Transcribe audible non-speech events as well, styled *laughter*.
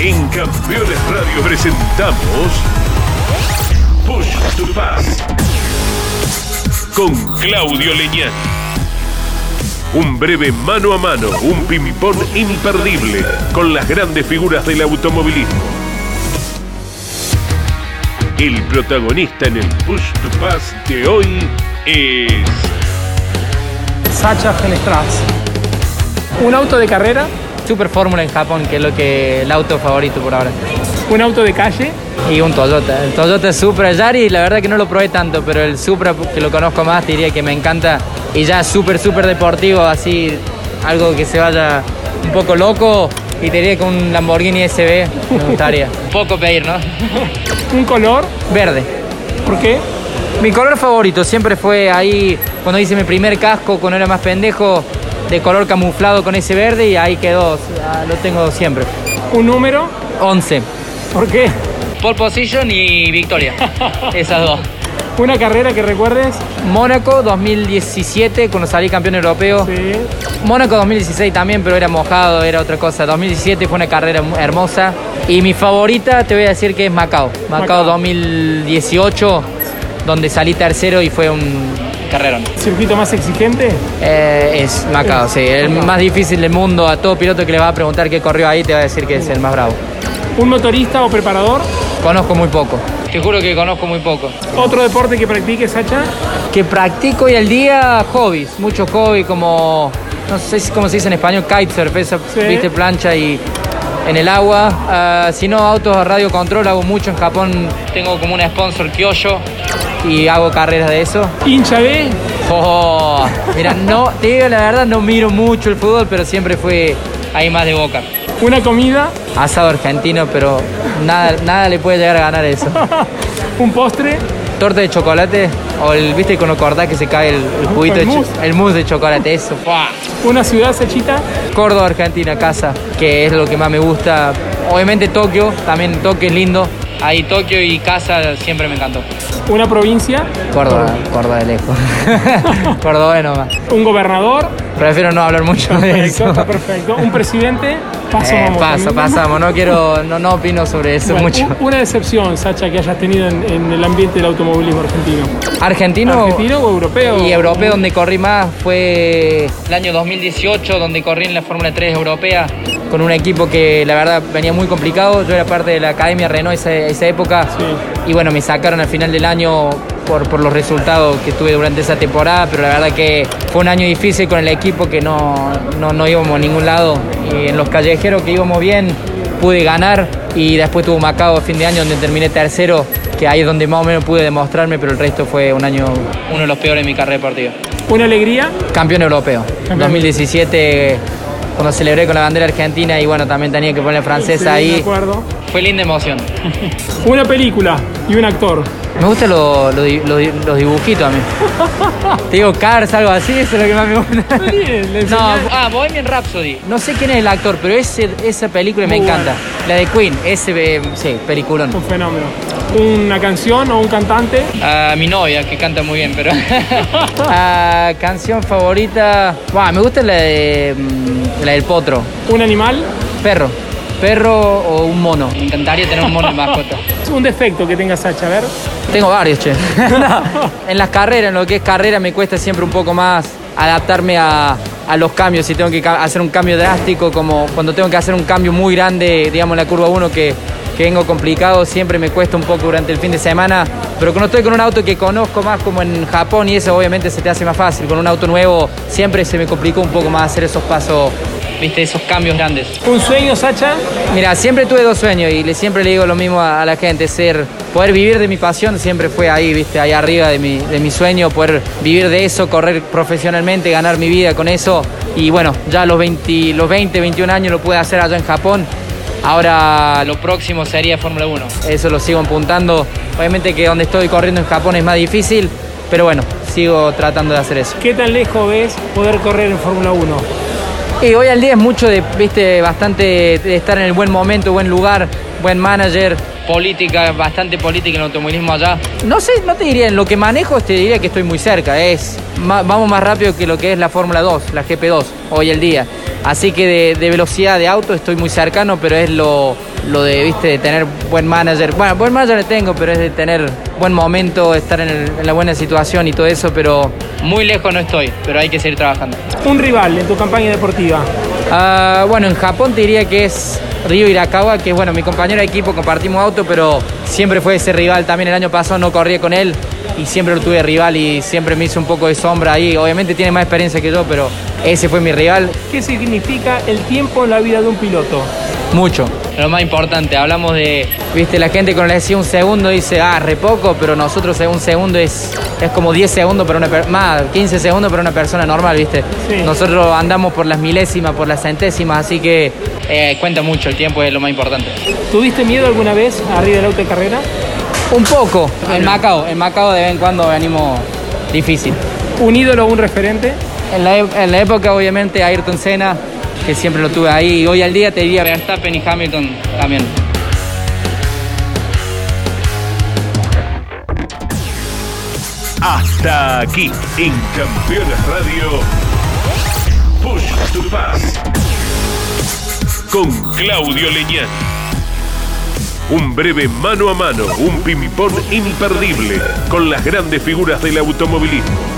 En Campeones Radio presentamos Push to Pass con Claudio Leñán. Un breve mano a mano, un pimipón imperdible con las grandes figuras del automovilismo. El protagonista en el Push to Pass de hoy es Sacha Fenestras. Un auto de carrera, Super Fórmula en Japón, que es lo que el auto favorito por ahora. un auto de calle, Y un Toyota. El Toyota Supra Yari, la verdad que no lo probé tanto, pero el Supra, que lo conozco más, te diría que me encanta. Y ya súper, súper deportivo, así, algo que se vaya un poco loco. Y te diría que un Lamborghini SB me gustaría. *laughs* un poco pedir, ¿no? un color, Verde. ¿por qué? Mi color favorito siempre fue ahí, cuando hice mi primer casco, cuando era más pendejo, de color camuflado con ese verde y ahí quedó. Lo tengo siempre. Un número, 11. ¿por qué? Pole position y victoria. *laughs* Esas dos. Una carrera que recuerdes, Mónaco 2017, cuando salí campeón europeo. sí. Mónaco 2016 también, pero era mojado, era otra cosa. 2017 fue una carrera hermosa. Y mi favorita, te voy a decir que es Macao. Macao, Macao. 2018, donde salí tercero y fue un carrerón. circuito más exigente, Eh, es Macao, sí. El más difícil del mundo. A todo piloto que le va a preguntar qué corrió ahí, te va a decir que es el más bravo. un motorista o preparador, Conozco muy poco. Te juro que conozco muy poco. otro deporte que practique Sacha, Que practico hoy el día hobbies, muchos hobbies como, no sé si- cómo se dice en español, kitesurf, esa, Sí. viste, plancha y en el agua. Ah, si no, autos a radio control, hago mucho en Japón. Tengo como un sponsor Kyoyo y hago carreras de eso. hincha B, Oh, mira, no, te digo la verdad, no miro mucho el fútbol, pero siempre fue ahí más de boca. una comida, Asado argentino, pero nada, nada le puede llegar a ganar eso. *laughs* un postre, Torta de chocolate o el, viste, cuando cortás que se cae el, el juguito, El de mousse. el mousse de chocolate, eso. *laughs* ¡fua! una ciudad Sachita, Córdoba, Argentina, casa, que es lo que más me gusta. Obviamente Tokio, también Tokio es lindo. Ahí Tokio y casa siempre me encantó. una provincia, Córdoba, Córdoba de lejos. *laughs* Córdoba nomás. un gobernador, Prefiero no hablar mucho de perfecto, eso. está perfecto, un presidente, paso Eh, vamos. paso, pasamos. No quiero, no, no opino sobre eso Bueno, mucho. Una decepción, Sacha, que hayas tenido en, en el ambiente del automovilismo argentino. Argentino, ¿Argentino o europeo? Y europeo donde corrí más fue el año 2018, donde corrí en la Fórmula 3 europea con un equipo que la verdad venía muy complicado. Yo era parte de la Academia Renault esa, esa época Sí. y bueno, me sacaron al final del año por, por los resultados que tuve durante esa temporada, pero la verdad que fue un año difícil con el equipo que no, no, no íbamos a ningún lado y en los callejeros que íbamos bien pude ganar y después tuvo Macao a fin de año donde terminé tercero, que ahí es donde más o menos pude demostrarme, pero el resto fue un año, uno de los peores de mi carrera deportiva. Una alegría, Campeón europeo. Campeón. 2017, cuando celebré con la bandera argentina y bueno, también tenía que poner francesa sí, de ahí. acuerdo. Fue linda emoción. *laughs* Una película y un actor. Me gustan lo- los dibujitos a mí. *laughs* Te digo Cars, algo así, eso es lo que más me gusta. No, ah, Bohemian Rhapsody. No sé quién es el actor, pero ese, esa película me encanta. La de Queen, ese, eh, sí, peliculón. Un fenómeno. Una canción o un cantante. A mi novia, que canta muy bien, pero. *laughs* *laughs* Ah, canción favorita. Buah, me gusta la de. mm, La del potro. Un animal. Perro. Perro o un mono. Me encantaría tener un mono de mascota. *laughs* Un defecto que tenga Sacha. A ver. Tengo varios, che. *laughs* *laughs* No, en las carreras, en lo que es carrera, me cuesta siempre un poco más adaptarme a, a los cambios. Si tengo que hacer un cambio drástico, como cuando tengo que hacer un cambio muy grande, digamos, en la curva 1 que, que vengo complicado, siempre me cuesta un poco durante el fin de semana. Pero cuando estoy con un auto que conozco más, como en Japón, y eso obviamente se te hace más fácil. Con un auto nuevo, siempre se me complicó un poco más hacer esos pasos, viste, esos cambios grandes. Un sueño, Sacha. Mira, siempre tuve dos sueños y siempre le digo lo mismo a, a la gente, ser, poder vivir de mi pasión siempre fue ahí, viste, ahí arriba de mi, de mi sueño, poder vivir de eso, correr profesionalmente, ganar mi vida con eso. Y bueno, ya a los 20, los 20 21 años lo pude hacer allá en Japón. Ahora lo próximo sería Fórmula 1. Eso lo sigo apuntando. Obviamente que donde estoy corriendo en Japón es más difícil, pero bueno, sigo tratando de hacer eso. ¿Qué tan lejos ves poder correr en Fórmula 1? Y hoy al día es mucho de, viste, bastante de estar en el buen momento, buen lugar, buen manager. política, bastante política en el automovilismo allá. No sé, no te diría, en lo que manejo te diría que estoy muy cerca. Es, vamos más rápido que lo que es la Fórmula 2, la GP2, hoy el día. Así que de, de velocidad de auto estoy muy cercano, pero es lo, lo de, viste, de tener buen manager. Bueno, buen manager tengo, pero es de tener buen momento, estar en, la buena situación y todo eso, pero muy lejos no estoy, pero hay que seguir trabajando. Un rival en tu campaña deportiva. Ah, bueno, en Japón te diría que es Ryo Irakawa, que es bueno, mi compañero de equipo, compartimos auto, pero siempre fue ese rival. También el año pasado no corría con él y siempre lo tuve rival y siempre me hizo un poco de sombra ahí. Obviamente tiene más experiencia que yo, pero ese fue mi rival. ¿Qué significa el tiempo en la vida de un piloto? Mucho. Lo más importante, hablamos de, viste, la gente cuando le decía un segundo dice, ah, re poco, pero nosotros un segundo es, es como 10 segundos para una persona, más 15 segundos para una persona normal, viste. Nosotros andamos por las milésimas, por las centésimas, así que eh, cuenta mucho, el tiempo es lo más importante. ¿Tuviste miedo alguna vez arriba del auto de carrera? Un poco, en Macao, en Macao de vez en cuando venimos difícil. ¿Un ídolo o un referente? En la, en la época obviamente Ayrton Senna, que siempre lo tuve ahí. Hoy al día te diría Verstappen y Hamilton también. Hasta aquí en Campeones Radio. Push to Pass. Con Claudio Leñán. Un breve mano a mano, un ping-pong imperdible con las grandes figuras del automovilismo